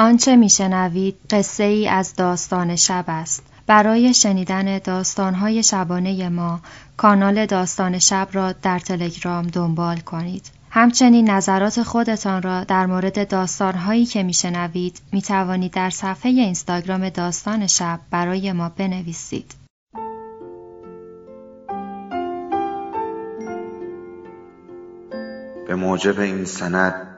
آنچه میشنوید قصه ای از داستان شب است. برای شنیدن داستانهای شبانه ما کانال داستان شب را در تلگرام دنبال کنید. همچنین نظرات خودتان را در مورد داستانهایی که میشنوید می توانید در صفحه اینستاگرام داستان شب برای ما بنویسید. به موجب این سند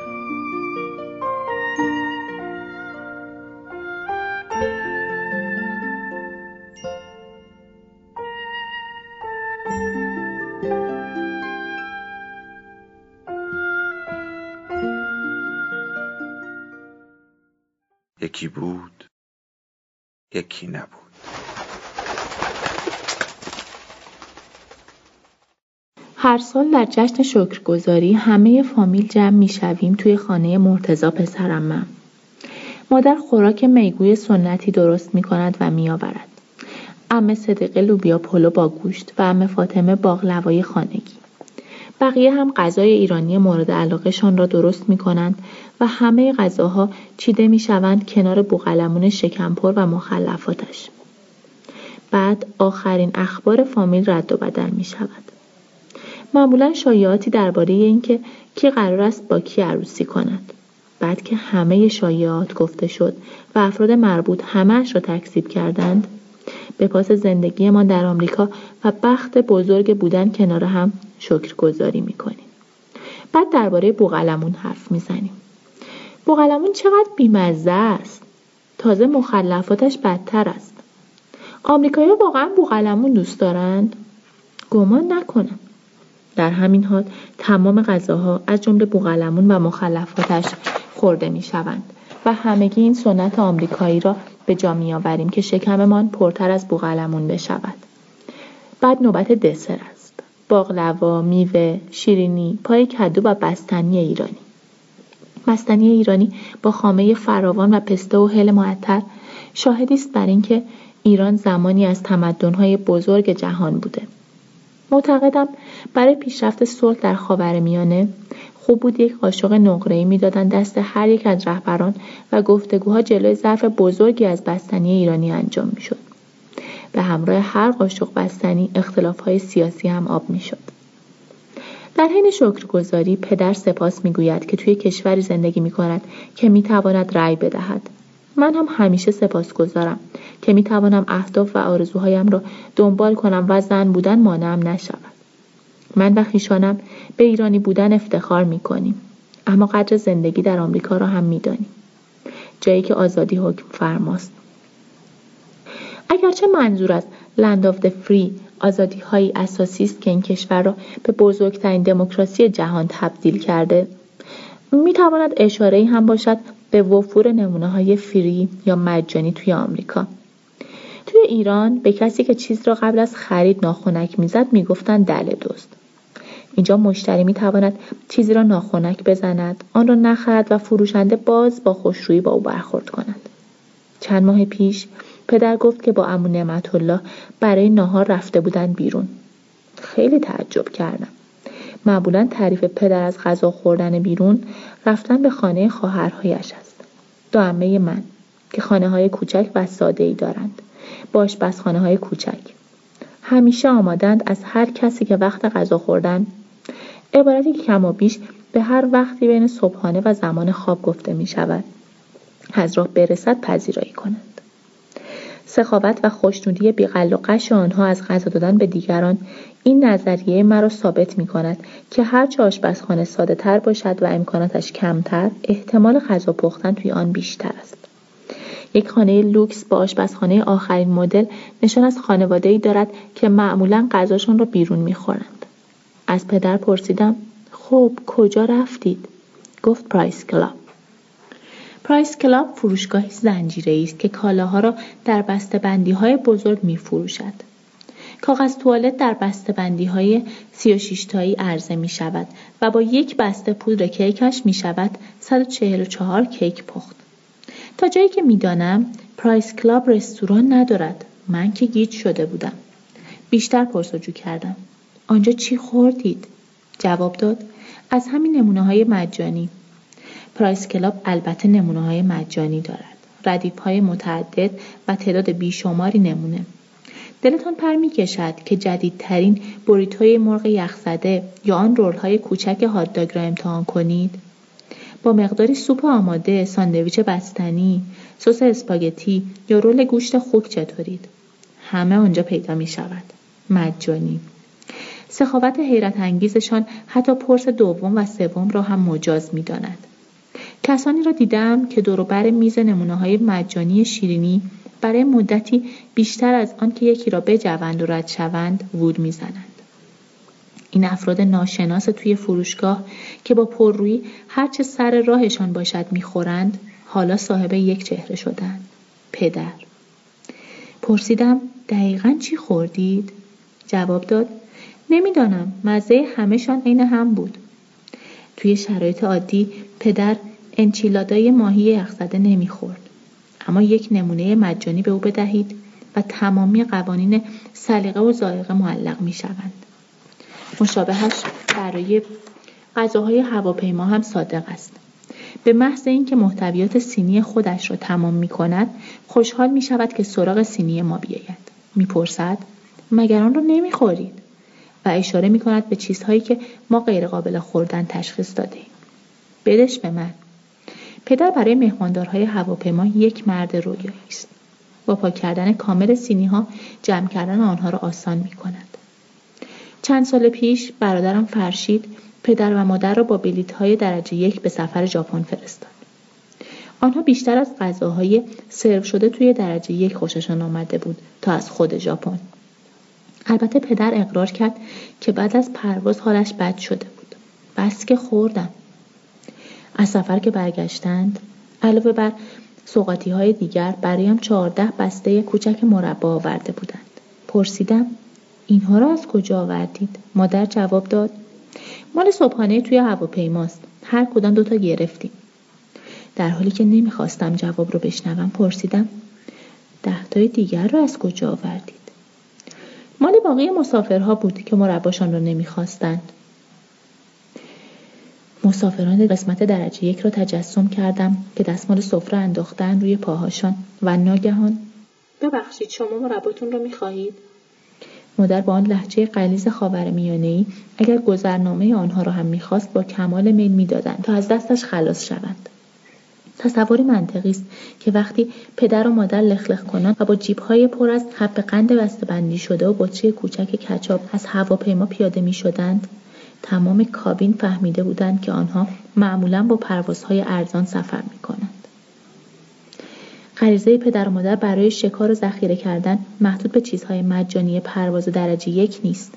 بود یکی نبود هر سال در جشن شکرگزاری همه فامیل جمع می‌شویم توی خانه مرتزا پسرم من. مادر خوراک میگوی سنتی درست می کند و می آورد. امه صدیقه لوبیا پلو با گوشت و امه فاطمه باقلوای خانگی. بقیه هم غذای ایرانی مورد علاقهشان را درست می کنند و همه غذاها چیده می شوند کنار بوغلمون شکمپر و مخلفاتش. بعد آخرین اخبار فامیل رد و بدل می شود. معمولا شایعاتی درباره اینکه کی قرار است با کی عروسی کند بعد که همه شایعات گفته شد و افراد مربوط همهش را تکذیب کردند به پاس زندگیمان در آمریکا و بخت بزرگ بودن کنار هم شکرگزاری می‌کنیم بعد درباره بوغلمون حرف می‌زنیم بوغلمون چقدر بیمزه است تازه مخلفاتش بدتر است آمریکایی‌ها واقعا بوغلمون دوست دارند گمان نکنم در همین حال تمام غذاها از جمله بوغلمون و مخلفاتش خورده می شوند و همگی این سنت آمریکایی را به جا می آوریم که شکممان پرتر از بوغلمون بشود. بعد نوبت دسر است. باقلوا، میوه، شیرینی، پای کدو و بستنی ایرانی. بستنی ایرانی با خامه فراوان و پسته و هل معطر شاهدی است بر اینکه ایران زمانی از تمدن‌های بزرگ جهان بوده. معتقدم برای پیشرفت صلح در خاورمیانه خوب بود یک قاشق نقره‌ای می‌دادند دست هر یک از رهبران و گفتگوها جلوی ظرف بزرگی از بستنی ایرانی انجام می‌شد به همراه هر قاشق بستنی اختلافهای سیاسی هم آب می‌شد در حین شکرگزاری پدر سپاس می‌گوید که توی کشوری زندگی می کند که می تواند رأی بدهد من هم همیشه سپاسگزارم که می توانم اهداف و آرزوهایم را دنبال کنم و زن بودن مانعم نشود. من و خیشانم به ایرانی بودن افتخار می کنیم. اما قدر زندگی در آمریکا را هم می دانیم. جایی که آزادی حکم فرماست. اگرچه منظور از لند آف فری آزادی های اساسی است که این کشور را به بزرگترین دموکراسی جهان تبدیل کرده. می تواند اشاره هم باشد به وفور نمونه های فری یا مجانی توی آمریکا. توی ایران به کسی که چیز را قبل از خرید ناخونک می‌زد می‌گفتند دل دوست. اینجا مشتری می‌تواند چیزی را ناخونک بزند آن را نخرد و فروشنده باز با خوشرویی با او برخورد کند. چند ماه پیش پدر گفت که با امو نعمت الله برای ناهار رفته بودن بیرون. خیلی تعجب کردم. معمولا تعریف پدر از غذا خوردن بیرون رفتن به خانه خواهرهایش است. دو من که خانه های کوچک و ساده ای دارند. باش بس خانه های کوچک. همیشه آمادند از هر کسی که وقت غذا خوردن. عبارتی که کم و بیش به هر وقتی بین صبحانه و زمان خواب گفته می شود از راه برسد پذیرایی کنند سخاوت و خوشنودی بیقل و آنها از غذا دادن به دیگران این نظریه مرا ثابت می کند که هرچه آشپزخانه ساده تر باشد و امکاناتش کمتر احتمال غذا پختن توی آن بیشتر است. یک خانه لوکس با آشپزخانه آخرین مدل نشان از خانواده ای دارد که معمولا غذاشان را بیرون می‌خورند. از پدر پرسیدم خب کجا رفتید؟ گفت Price Club. Price Club فروشگاهی زنجیره است که کالاها را در بندی های بزرگ می فروشد. کاغذ توالت در بندی های 36 تایی عرضه می شود و با یک بسته پودر کیکش می شود 144 کیک پخت. تا جایی که می‌دانم Price Club رستوران ندارد. من که گیج شده بودم. بیشتر پرس‌وجو کردم. آنجا چی خوردید؟ جواب داد. از همین نمونه های مجانی. Price Club البته نمونه های مجانی دارد. ردیف های متعدد و تعداد بیشماری نمونه. دلتان پر می کشد که جدیدترین های مرغ یخزده یا آن رول های کوچک هاتداگ را امتحان کنید. با مقداری سوپ آماده ساندویچ بستنی سس اسپاگتی یا رول گوشت خوک چطورید؟ همه آنجا پیدا می شود مجانی. سخاوت حیرت انگیزشان حتی پرس دوم و سوم را هم مجاز می داند. کسانی را دیدم که دوروبر میز نمونه های مجانی شیرینی برای مدتی بیشتر از آن که یکی را بجوند و رد شوند وود می‌زنند. این افراد ناشناس توی فروشگاه که با پررویی هرچه سر راهشان باشد می‌خورند حالا صاحب یک چهره شدند. پدر پرسیدم دقیقا چی خوردید؟ جواب داد نمی‌دانم مزه همهشان عین هم بود. توی شرایط عادی پدر انچیلادای ماهی یخزده نمی‌خورد اما یک نمونه مجانی به او بدهید و تمامی قوانین سلیقه و ذائقه معلق می شوند. مشابهش برای غذاهای هواپیما هم صادق است. به محض اینکه محتویات سینی خودش را تمام می کند خوشحال می شود که سراغ سینی ما بیاید. می‌پرسد مگر آن را نمی‌خورید و اشاره می کند به چیزهایی که ما غیرقابل خوردن تشخیص دادیم. بدش به من پدر برای مهماندارهای هواپیما یک مرد رویایی است با پاک کردن کامل سینی ها جمع کردن آنها را آسان می کند. چند سال پیش برادرم فرشید پدر و مادر را با بلیت های درجه یک به سفر ژاپن فرستاد. آنها بیشتر از غذاهای سرو شده توی درجه یک خوششان آمده بود تا از خود ژاپن. البته پدر اقرار کرد که بعد از پرواز حالش بد شده بود. بس که خوردم. از سفر که برگشتند علاوه بر سوقاتی های دیگر برایم چهارده بسته کوچک مربا آورده بودند. پرسیدم اینها را از کجا آوردید؟ مادر جواب داد مال صبحانه توی هواپیماست. هر کدام دوتا گرفتیم. در حالی که نمی‌خواستم جواب رو بشنوم پرسیدم دهتای دیگر را از کجا آوردید؟ مال باقی مسافرها بود که مرباشان را نمی‌خواستند. مسافران قسمت درجه یک را تجسم کردم که دستمال سفره انداختن روی پاهاشان و ناگهان ببخشید شما مرباتون را می‌خواهید؟ مادر با آن لحجه قلیز ای اگر گذرنامه آنها را هم می‌خواست با کمال میل می‌دادند تا از دستش خلاص شوند. تصوری منطقی است که وقتی پدر و مادر لخلخ کنان و با جیبهای پر از حب قند بندی شده و بطری کوچک کچاپ از هواپیما پیاده می شدند تمام کابین فهمیده بودند که آنها معمولا با پروازهای ارزان سفر می کنند. غریزه پدر و مادر برای شکار و ذخیره کردن محدود به چیزهای مجانی پرواز درجه یک نیست.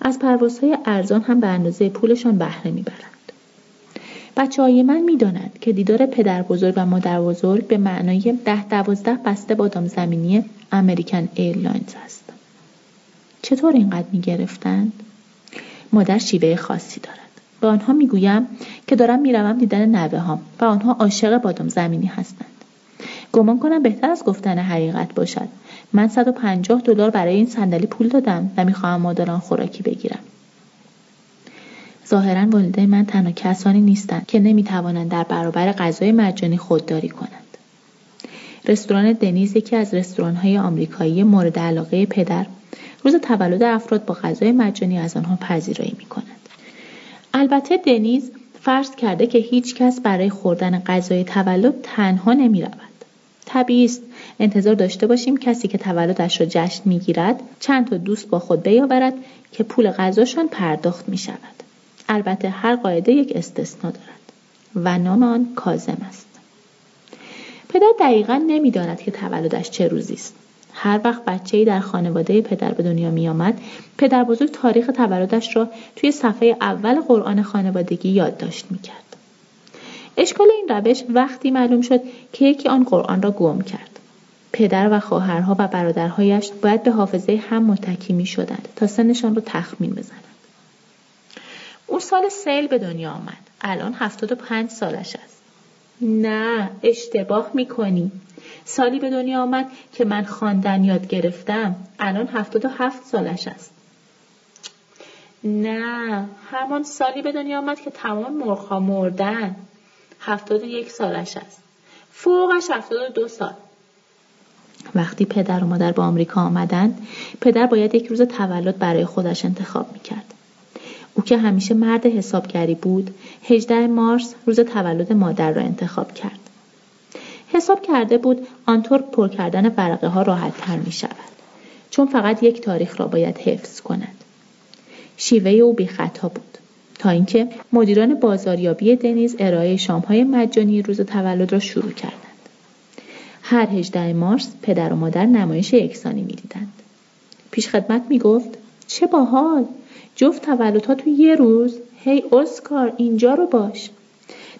از پروازهای ارزان هم به اندازه پولشان بهره می‌برند. بچه های من می‌دانند که دیدار پدر بزرگ و مادر بزرگ به معنای ده دوازده بسته بادام زمینی American Airlines است. چطور اینقدر می گرفتند؟ مادر شیوه خاصی دارد. به آنها می‌گویم که دارم می‌روم دیدن نوه هام و آنها عاشق بادام زمینی هستند. گمان کنم بهتر از گفتن حقیقت باشد. من 150 دلار برای این صندلی پول دادم و می‌خواهم مادران خوراکی بگیرم. ظاهرا والدین من تنها کسانی نیستند که نمی‌توانند در برابر غذای مجانی خودداری کنند. رستوران دنیز یکی از رستوران‌های آمریکایی مورد علاقه پدر روز تولد افراد با غذای مجانی از آنها پذیرایی می کند. البته دنیز فرض کرده که هیچ کس برای خوردن غذای تولد تنها نمی رود. طبیعی است انتظار داشته باشیم کسی که تولدش را جشن می‌گیرد چند تا دوست با خود بیاورد که پول غذاشان پرداخت می شود. البته هر قاعده یک استثنا دارد و نام آن کازم است. پدر دقیقا نمی‌داند که تولدش چه روزی است. هر وقت بچه ای در خانواده پدر به دنیا می آمد پدر بزرگ تاریخ تولدش را توی صفحه اول قرآن خانوادگی یادداشت می کرد. اشکال این روش وقتی معلوم شد که یکی آن قرآن را گم کرد. پدر و خواهرها و برادرهایش باید به حافظه هم متکی می شدند تا سنشان را تخمین بزنند. او سال سیل به دنیا آمد. الان 75 سالش است. نه اشتباه می‌کنی سالی به دنیا آمد که من خواندن یاد گرفتم. الان هفتاد و هفت سالش است. نه همان سالی به دنیا آمد که تمام مرخا مردن. هفتاد و یک سالش است. فوقش هفتاد و دو سال. وقتی پدر و مادر به آمریکا آمدند پدر باید یک روز تولد برای خودش انتخاب می‌کرد. او که همیشه مرد حسابگری بود 18 مارس روز تولد مادر را انتخاب کرد. حساب کرده بود آنطور پر کردن ورقه ها راحت تر می شود چون فقط یک تاریخ را باید حفظ کند. شیوه او بی خطا بود. تا اینکه مدیران بازاریابی دنیز ارائه های مجانی روز تولد را شروع کردند. هر 18 مارس پدر و مادر نمایش یکسانی می‌دیدند. پیش خدمت می گفت چه باحال! جفت تولدها تو یه روز! هی اسکار! اینجا رو باش!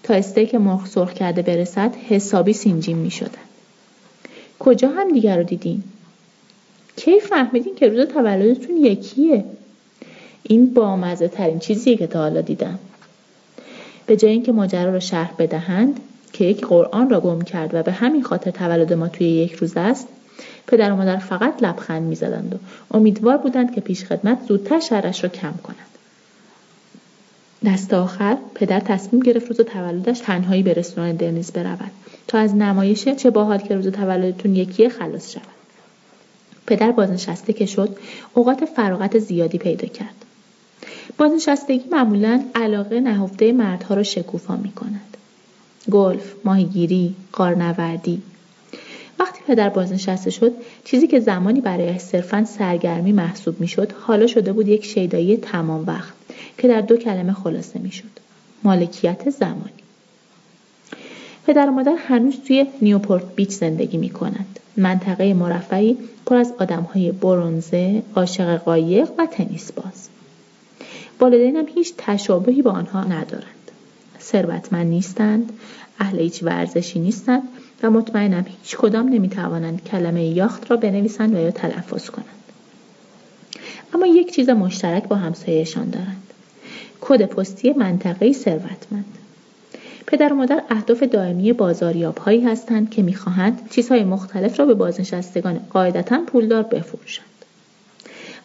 تا استیک مرغ سرخ کرده برسد حسابی سینجیم می شدن. کجا هم دیگر رو دیدین؟ کی فهمیدین که روز تولدتون یکیه؟ این بامزه ترین چیزیه که تا حالا دیدم. به جای اینکه ماجرا را شرح بدهند که یک قرآن را گم کرد و به همین خاطر تولد ما توی یک روز است پدر و مادر فقط لبخند می‌زدند و امیدوار بودند که پیش خدمت زودتر شرش را کم کند دست آخر پدر تصمیم گرفت روز تولدش تنهایی به رستوران دنیز برود تا از نمایش چه باحال که روز تولدتون یکیه خلاص شود پدر بازنشسته که شد اوقات فراغت زیادی پیدا کرد بازنشستگی معمولا علاقه نهفته مردها را شکوفا می کند. گلف، ماهیگیری، قارنوردی. وقتی پدر بازنشسته شد چیزی که زمانی برای صرفا سرگرمی محسوب می شد حالا شده بود یک شیدایی تمام وقت که در دو کلمه خلاصه می شد. مالکیت زمانی. پدر و مادر هنوز توی نیوپورت بیچ زندگی می کنند. منطقه مرفعی پر از آدم های برونزه، عاشق قایق و تنیس باز. والدینم هیچ تشابهی با آنها ندارند. ثروتمند نیستند، اهل هیچ ورزشی نیستند و مطمئنم هیچ کدام نمی توانند کلمه یاخت را بنویسند و یا تلفظ کنند. اما یک چیز مشترک با همسایهشان دارند. کد پستی منطقه ثروتمند. پدر و مادر اهداف دائمی بازاریاب هایی هستند که می‌خواهند چیزهای مختلف را به بازنشستگان قاعدتا پولدار بفروشند.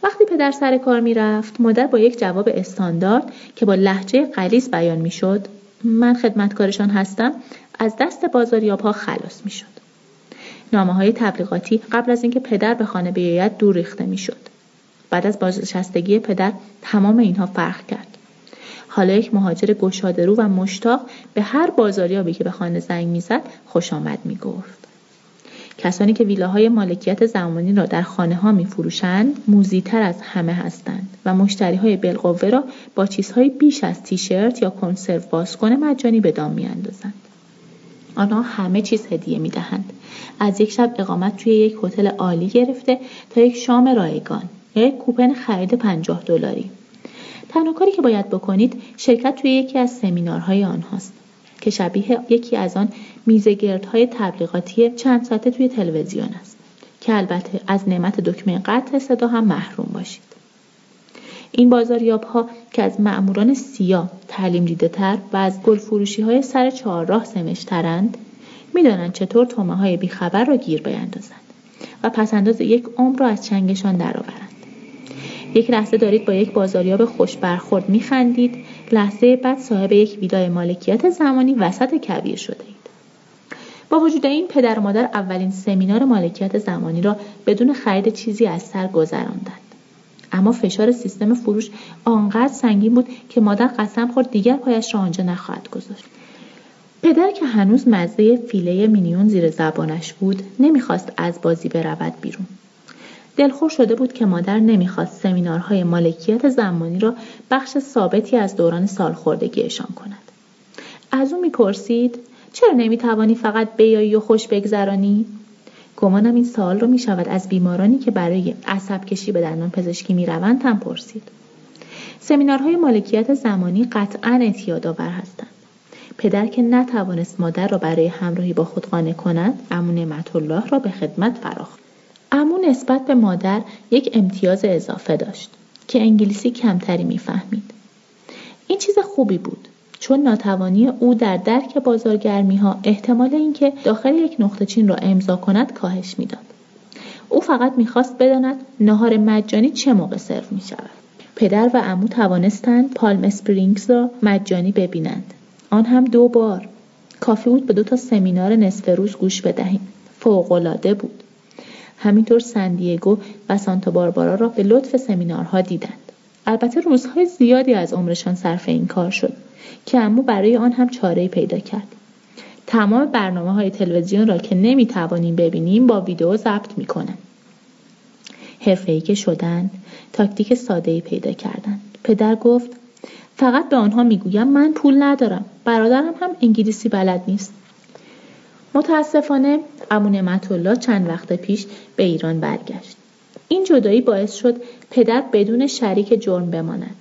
وقتی پدر سر کار می‌رفت مادر با یک جواب استاندارد که با لحجه قلیز بیان می‌شد من خدمتکارشان هستم از دست بازاریاب ها خلاص می‌شد. نامه های تبلیغاتی قبل از اینکه پدر به خانه بیاید دور ریخته می‌شد. بعد از بازنشستگی پدر تمام اینها فرق کرد حالا یک مهاجر گشاده و مشتاق به هر بازاریابی که به خانه زنگ می‌زد خوش آمد می‌گفت کسانی که ویلاهای مالکیت زمانی را در خانه ها می فروشند موزیتر از همه هستند و مشتری های بالقوه را با چیزهای بیش از تیشرت یا کنسرو بازکن مجانی به دام می اندازند. آنها همه چیز هدیه می دهند. از یک شب اقامت توی یک هتل عالی گرفته تا یک شام رایگان یک کوپن خرید 50 دلاری. تنها کاری که باید بکنید شرکت توی یکی از سمینارهای آنهاست که شبیه یکی از آن میزگردهای تبلیغاتی چند ساعته توی تلویزیون است که البته از نعمت دکمه قطع صدا هم محروم باشید. این بازاریاب ها که از معموران سیاه تعلیم دیده تر و از گل فروشی های سر چهارراه سمشترند می‌دانند چطور تومه های بیخبر را گیر بیندازند و پسنداز یک عمر را از چنگشان درآورند. یک لحظه دارید با یک بازاریاب خوش برخورد میخندید لحظه بعد صاحب یک ویلای مالکیت زمانی وسط کویر شده اید. با وجود این پدر و مادر اولین سمینار مالکیت زمانی را بدون خرید چیزی از سر گذراندند. اما فشار سیستم فروش آنقدر سنگین بود که مادر قسم خورد دیگر پایش را آنجا نخواهد گذاشت. پدر که هنوز مزه فیله مینیون زیر زبانش بود نمی‌خواست از بازی برود بیرون دلخور شده بود که مادر نمی‌خواست سمینارهای مالکیت زمانی را بخش ثابتی از دوران سالخوردگیشان کند. از او می‌پرسید چرا نمی‌توانی فقط بیایی و خوش بگذرانی؟ گمانم این سوال رو می‌شود از بیمارانی که برای عصب کشی به دندان پزشکی می‌روند هم پرسید. سمینارهای مالکیت زمانی قطعا اعتیادآور هستند. پدر که نتوانست مادر را برای همراهی با خود قانع کند امون نعمت الله را به خدمت فراخت امو نسبت به مادر یک امتیاز اضافه داشت که انگلیسی کمتری می‌فهمید. این چیز خوبی بود چون ناتوانی او در درک بازارگرمی ها احتمال اینکه داخل یک نقطه چین را امضا کند کاهش می‌داد او فقط می‌خواست بداند نهار مجانی چه موقع سرو می شود. پدر و عمو توانستند پالم اسپرینگز را مجانی ببینند. آن هم دو بار. کافی بود به دو تا سمینار نصف روز گوش بدهیم. فوقالعاده بود. همینطور سندیگو و سانتا باربارا را به لطف سمینارها دیدند. البته روزهای زیادی از عمرشان صرف این کار شد که امو برای آن هم چاره پیدا کرد. تمام برنامه های تلویزیون را که نمی توانیم ببینیم با ویدیو ضبط می کنند. حرفه‌ای که شدند تاکتیک ساده پیدا کردند. پدر گفت فقط به آنها می‌گویم من پول ندارم. برادرم هم انگلیسی بلد نیست. متاسفانه امو نعمت چند وقت پیش به ایران برگشت. این جدایی باعث شد پدر بدون شریک جرم بماند.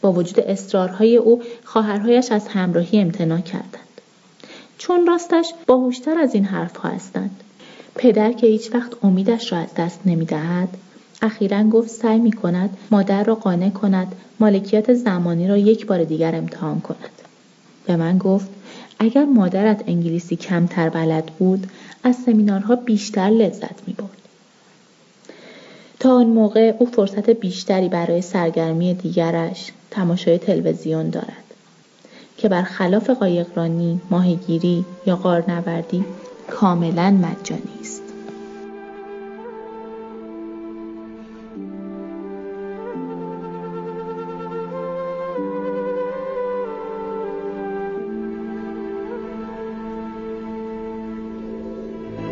با وجود اصرارهای او خواهرهایش از همراهی امتناع کردند. چون راستش باهوشتر از این حرفها هستند. پدر که هیچ وقت امیدش را از دست نمی دهد اخیرا گفت سعی می کند مادر را قانع کند مالکیت زمانی را یک بار دیگر امتحان کند. به من گفت اگر مادرت انگلیسی کمتر بلد بود از سمینارها بیشتر لذت می برد. تا آن موقع او فرصت بیشتری برای سرگرمی دیگرش تماشای تلویزیون دارد که برخلاف قایقرانی، ماهیگیری یا قارنوردی کاملا مجانی است.